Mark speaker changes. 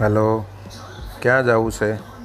Speaker 1: Hello ક્યાં જવું છે?